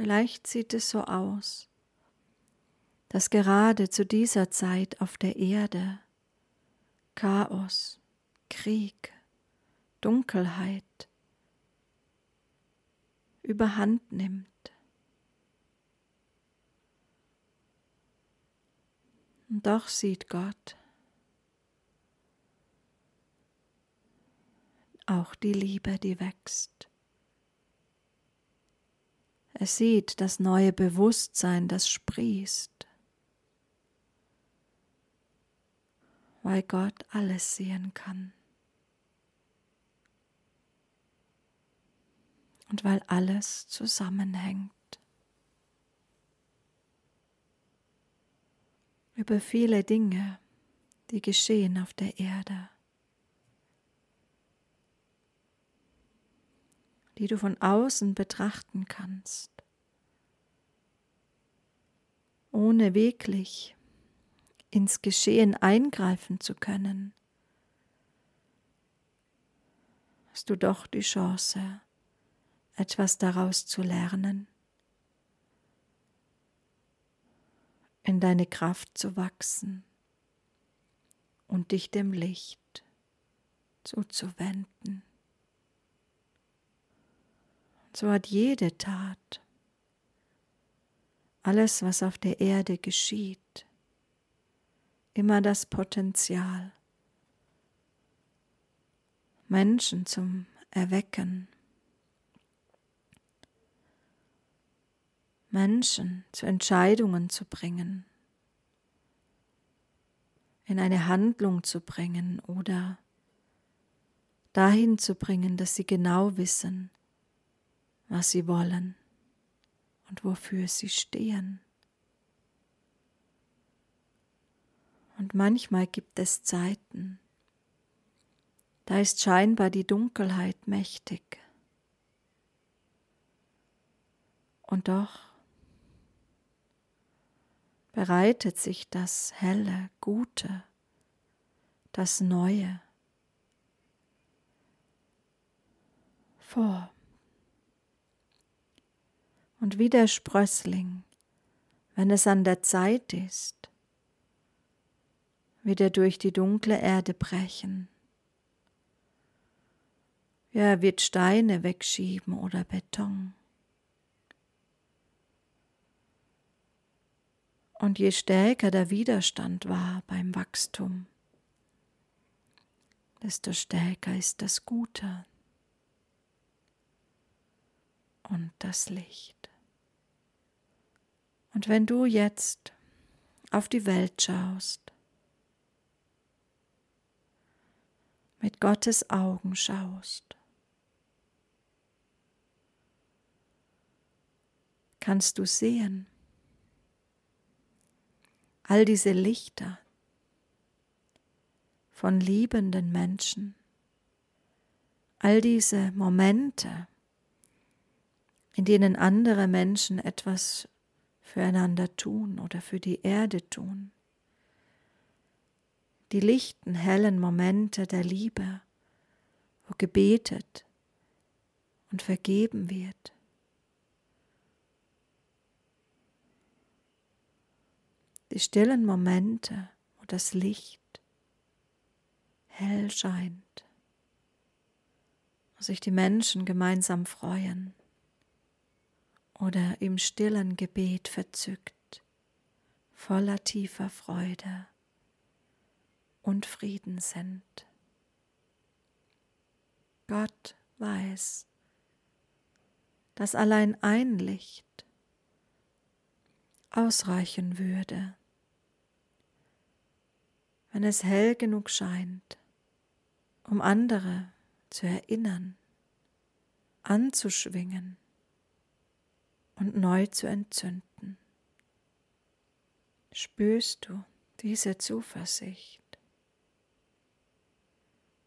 Vielleicht sieht es so aus, dass gerade zu dieser Zeit auf der Erde Chaos, Krieg, Dunkelheit überhand nimmt. Und doch sieht Gott auch die Liebe, die wächst. Er sieht das neue Bewusstsein, das sprießt, weil Gott alles sehen kann. Und weil alles zusammenhängt. Über viele Dinge, die geschehen auf der Erde. die du von außen betrachten kannst, ohne wirklich ins Geschehen eingreifen zu können, hast du doch die Chance, etwas daraus zu lernen, in deine Kraft zu wachsen und dich dem Licht zuzuwenden. So hat jede Tat, alles, was auf der Erde geschieht, immer das Potenzial, Menschen zum Erwecken, Menschen zu Entscheidungen zu bringen, in eine Handlung zu bringen oder dahin zu bringen, dass sie genau wissen, was sie wollen und wofür sie stehen. Und manchmal gibt es Zeiten, da ist scheinbar die Dunkelheit mächtig. Und doch bereitet sich das Helle, Gute, das Neue vor. Und wie der Sprössling, wenn es an der Zeit ist, wird er durch die dunkle Erde brechen. Ja, er wird Steine wegschieben oder Beton. Und je stärker der Widerstand war beim Wachstum, desto stärker ist das Gute und das Licht. Und wenn du jetzt auf die Welt schaust, mit Gottes Augen schaust, kannst du sehen, all diese Lichter von liebenden Menschen, all diese Momente, in denen andere Menschen etwas füreinander tun oder für die Erde tun. Die lichten, hellen Momente der Liebe, wo gebetet und vergeben wird. Die stillen Momente, wo das Licht hell scheint, wo sich die Menschen gemeinsam freuen oder im stillen Gebet verzückt, voller tiefer Freude und Frieden sind. Gott weiß, dass allein ein Licht ausreichen würde, wenn es hell genug scheint, um andere zu erinnern, anzuschwingen und neu zu entzünden. Spürst du diese Zuversicht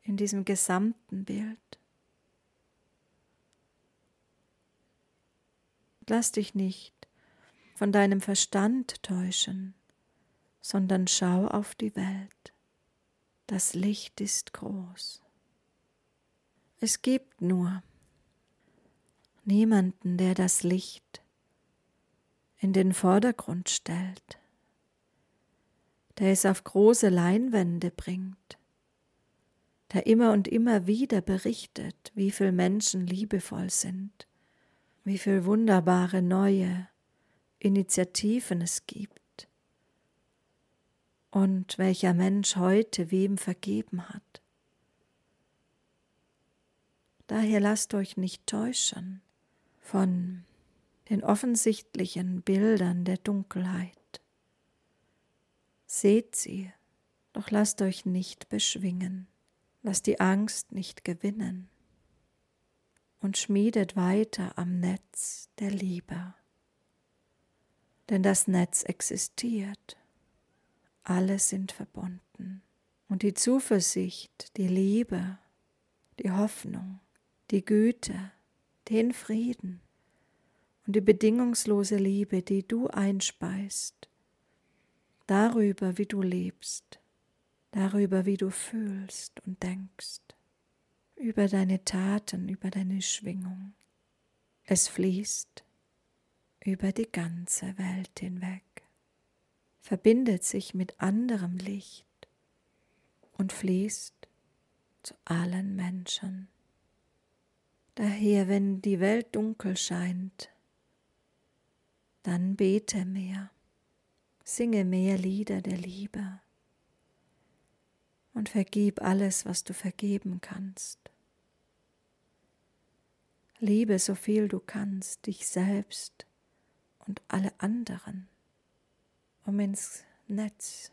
in diesem gesamten Bild? Lass dich nicht von deinem Verstand täuschen, sondern schau auf die Welt. Das Licht ist groß. Es gibt nur niemanden, der das Licht in den Vordergrund stellt, der es auf große Leinwände bringt, der immer und immer wieder berichtet, wie viele Menschen liebevoll sind, wie viele wunderbare neue Initiativen es gibt und welcher Mensch heute wem vergeben hat. Daher lasst euch nicht täuschen von den offensichtlichen Bildern der Dunkelheit. Seht sie, doch lasst euch nicht beschwingen, lasst die Angst nicht gewinnen und schmiedet weiter am Netz der Liebe. Denn das Netz existiert, alle sind verbunden und die Zuversicht, die Liebe, die Hoffnung, die Güte, den Frieden und die bedingungslose Liebe, die du einspeist, darüber, wie du lebst, darüber, wie du fühlst und denkst, über deine Taten, über deine Schwingung. Es fließt über die ganze Welt hinweg, verbindet sich mit anderem Licht und fließt zu allen Menschen. Daher, wenn die Welt dunkel scheint, dann bete mehr, singe mehr Lieder der Liebe und vergib alles, was du vergeben kannst. Liebe so viel du kannst, dich selbst und alle anderen, um ins Netz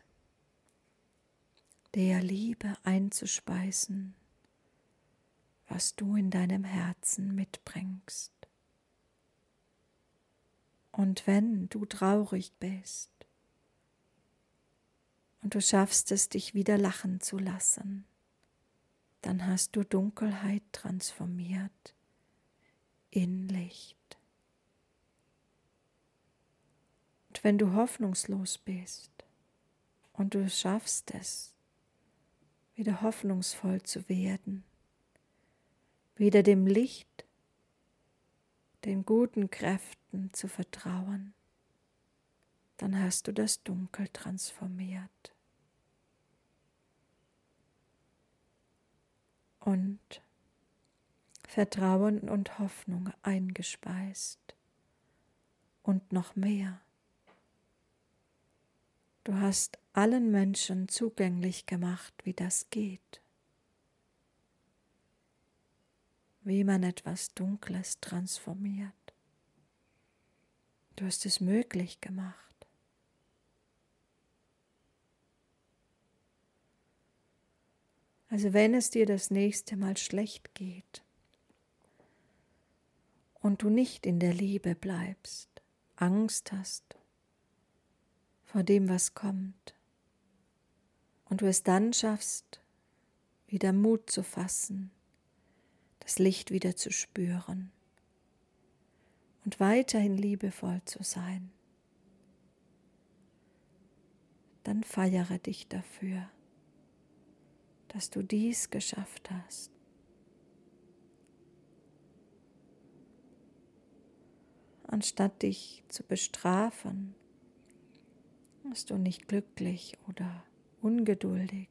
der Liebe einzuspeisen, was du in deinem Herzen mitbringst. Und wenn du traurig bist und du schaffst es, dich wieder lachen zu lassen, dann hast du Dunkelheit transformiert in Licht. Und wenn du hoffnungslos bist und du schaffst es, wieder hoffnungsvoll zu werden, wieder dem Licht den guten Kräften zu vertrauen, dann hast du das Dunkel transformiert. Und Vertrauen und Hoffnung eingespeist. Und noch mehr. Du hast allen Menschen zugänglich gemacht, wie das geht. Wie man etwas Dunkles transformiert. Du hast es möglich gemacht. Also wenn es dir das nächste Mal schlecht geht und du nicht in der Liebe bleibst, Angst hast vor dem, was kommt, und du es dann schaffst, wieder Mut zu fassen, das Licht wieder zu spüren und weiterhin liebevoll zu sein, dann feiere dich dafür, dass du dies geschafft hast. Anstatt dich zu bestrafen, dass du nicht glücklich oder ungeduldig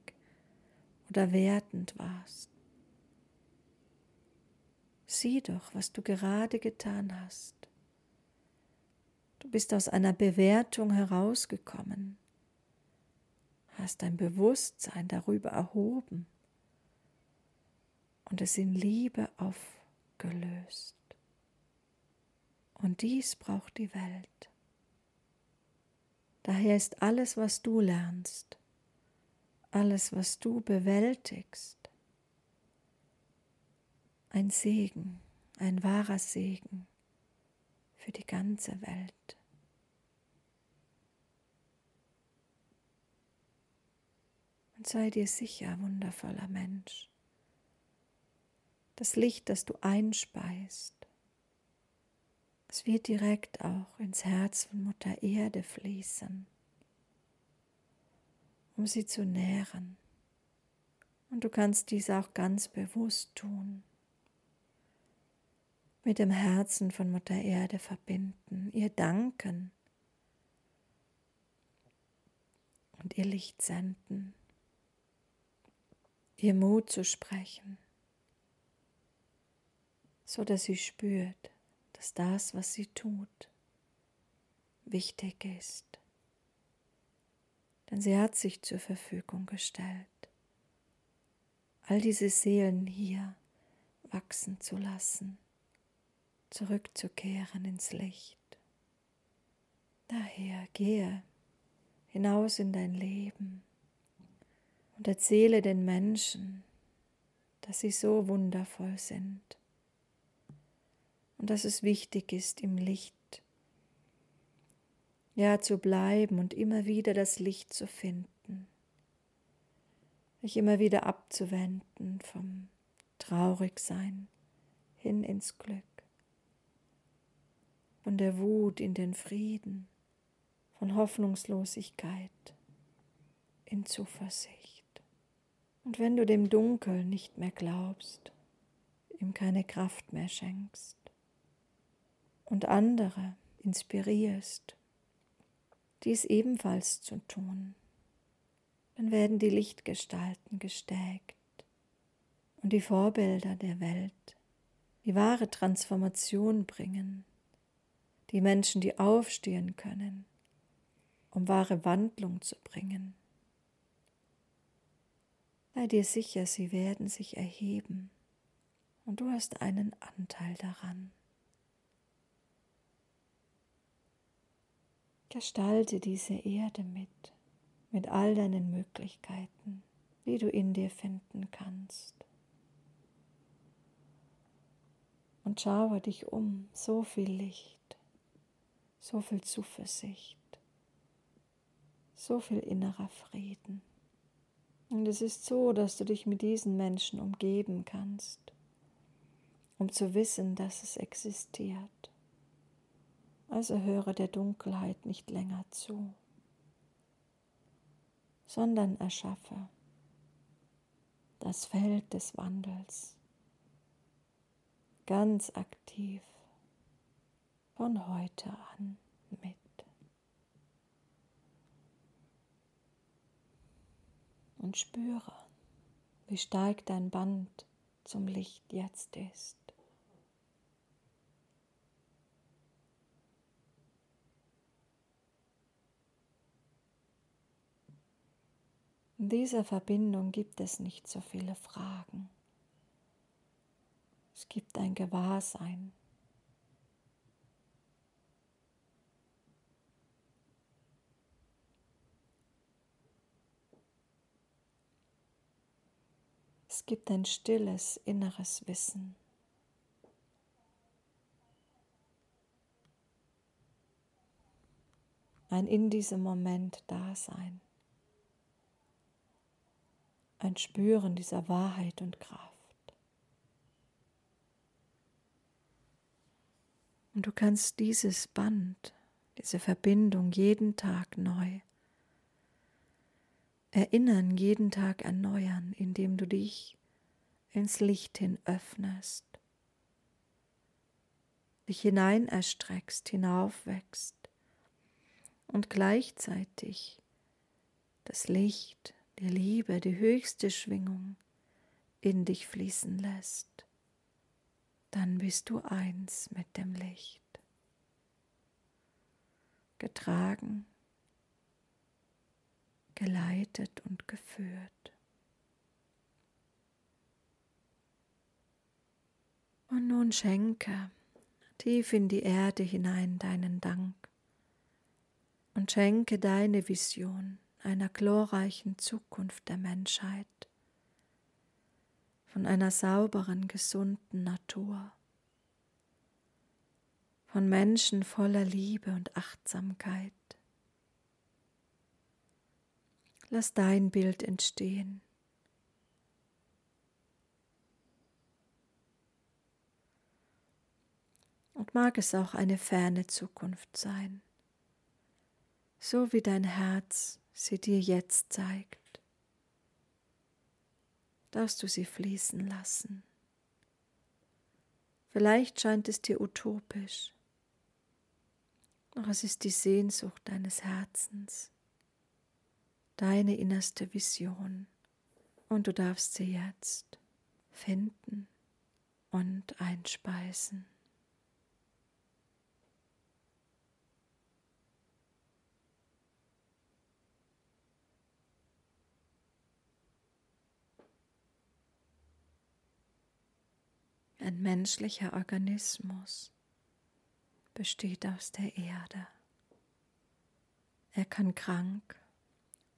oder wertend warst. Sieh doch, was du gerade getan hast. Du bist aus einer Bewertung herausgekommen, hast dein Bewusstsein darüber erhoben und es in Liebe aufgelöst. Und dies braucht die Welt. Daher ist alles, was du lernst, alles, was du bewältigst, ein Segen, ein wahrer Segen für die ganze Welt. Und sei dir sicher, wundervoller Mensch, das Licht, das du einspeist, es wird direkt auch ins Herz von Mutter Erde fließen, um sie zu nähren. Und du kannst dies auch ganz bewusst tun mit dem Herzen von Mutter Erde verbinden, ihr danken und ihr Licht senden, ihr Mut zu sprechen, so dass sie spürt, dass das, was sie tut, wichtig ist. Denn sie hat sich zur Verfügung gestellt, all diese Seelen hier wachsen zu lassen zurückzukehren ins Licht. Daher gehe hinaus in dein Leben und erzähle den Menschen, dass sie so wundervoll sind und dass es wichtig ist, im Licht ja zu bleiben und immer wieder das Licht zu finden, sich immer wieder abzuwenden vom Traurigsein hin ins Glück, von der Wut in den Frieden, von Hoffnungslosigkeit in Zuversicht. Und wenn du dem Dunkel nicht mehr glaubst, ihm keine Kraft mehr schenkst und andere inspirierst, dies ebenfalls zu tun, dann werden die Lichtgestalten gestärkt und die Vorbilder der Welt die wahre Transformation bringen, die Menschen, die aufstehen können, um wahre Wandlung zu bringen. Sei dir sicher, sie werden sich erheben und du hast einen Anteil daran. Gestalte diese Erde mit, mit all deinen Möglichkeiten, die du in dir finden kannst. Und schaue dich um, so viel Licht, so viel Zuversicht, so viel innerer Frieden. Und es ist so, dass du dich mit diesen Menschen umgeben kannst, um zu wissen, dass es existiert. Also höre der Dunkelheit nicht länger zu, sondern erschaffe das Feld des Wandels ganz aktiv von heute an mit. Und spüre, wie stark dein Band zum Licht jetzt ist. In dieser Verbindung gibt es nicht so viele Fragen. Es gibt ein Gewahrsein. Es gibt ein stilles inneres Wissen. Ein in diesem Moment Dasein ein Spüren dieser Wahrheit und Kraft. Und du kannst dieses Band, diese Verbindung jeden Tag neu erinnern, jeden Tag erneuern, indem du dich ins Licht hin öffnest, dich hinein erstreckst, hinaufwächst und gleichzeitig das Licht die Liebe, die höchste Schwingung in dich fließen lässt, dann bist du eins mit dem Licht, getragen, geleitet und geführt. Und nun schenke tief in die Erde hinein deinen Dank und schenke deine Vision einer glorreichen Zukunft der Menschheit, von einer sauberen, gesunden Natur, von Menschen voller Liebe und Achtsamkeit. Lass dein Bild entstehen. Und mag es auch eine ferne Zukunft sein, so wie dein Herz sie dir jetzt zeigt, darfst du sie fließen lassen. Vielleicht scheint es dir utopisch, doch es ist die Sehnsucht deines Herzens, deine innerste Vision und du darfst sie jetzt finden und einspeisen. Ein menschlicher Organismus besteht aus der Erde. Er kann krank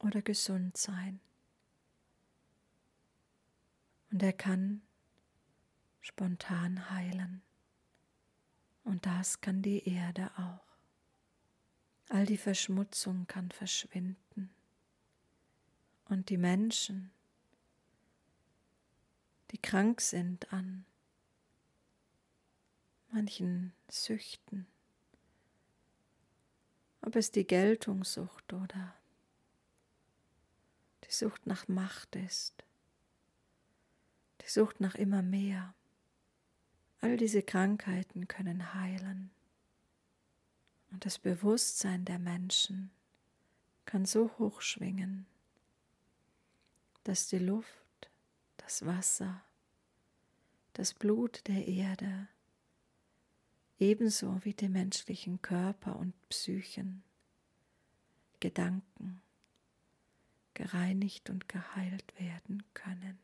oder gesund sein. Und er kann spontan heilen. Und das kann die Erde auch. All die Verschmutzung kann verschwinden. Und die Menschen, die krank sind an manchen Süchten, ob es die Geltungssucht oder die Sucht nach Macht ist, die Sucht nach immer mehr. All diese Krankheiten können heilen. Und das Bewusstsein der Menschen kann so hoch schwingen, dass die Luft, das Wasser, das Blut der Erde ebenso wie die menschlichen Körper und Psychen, Gedanken gereinigt und geheilt werden können.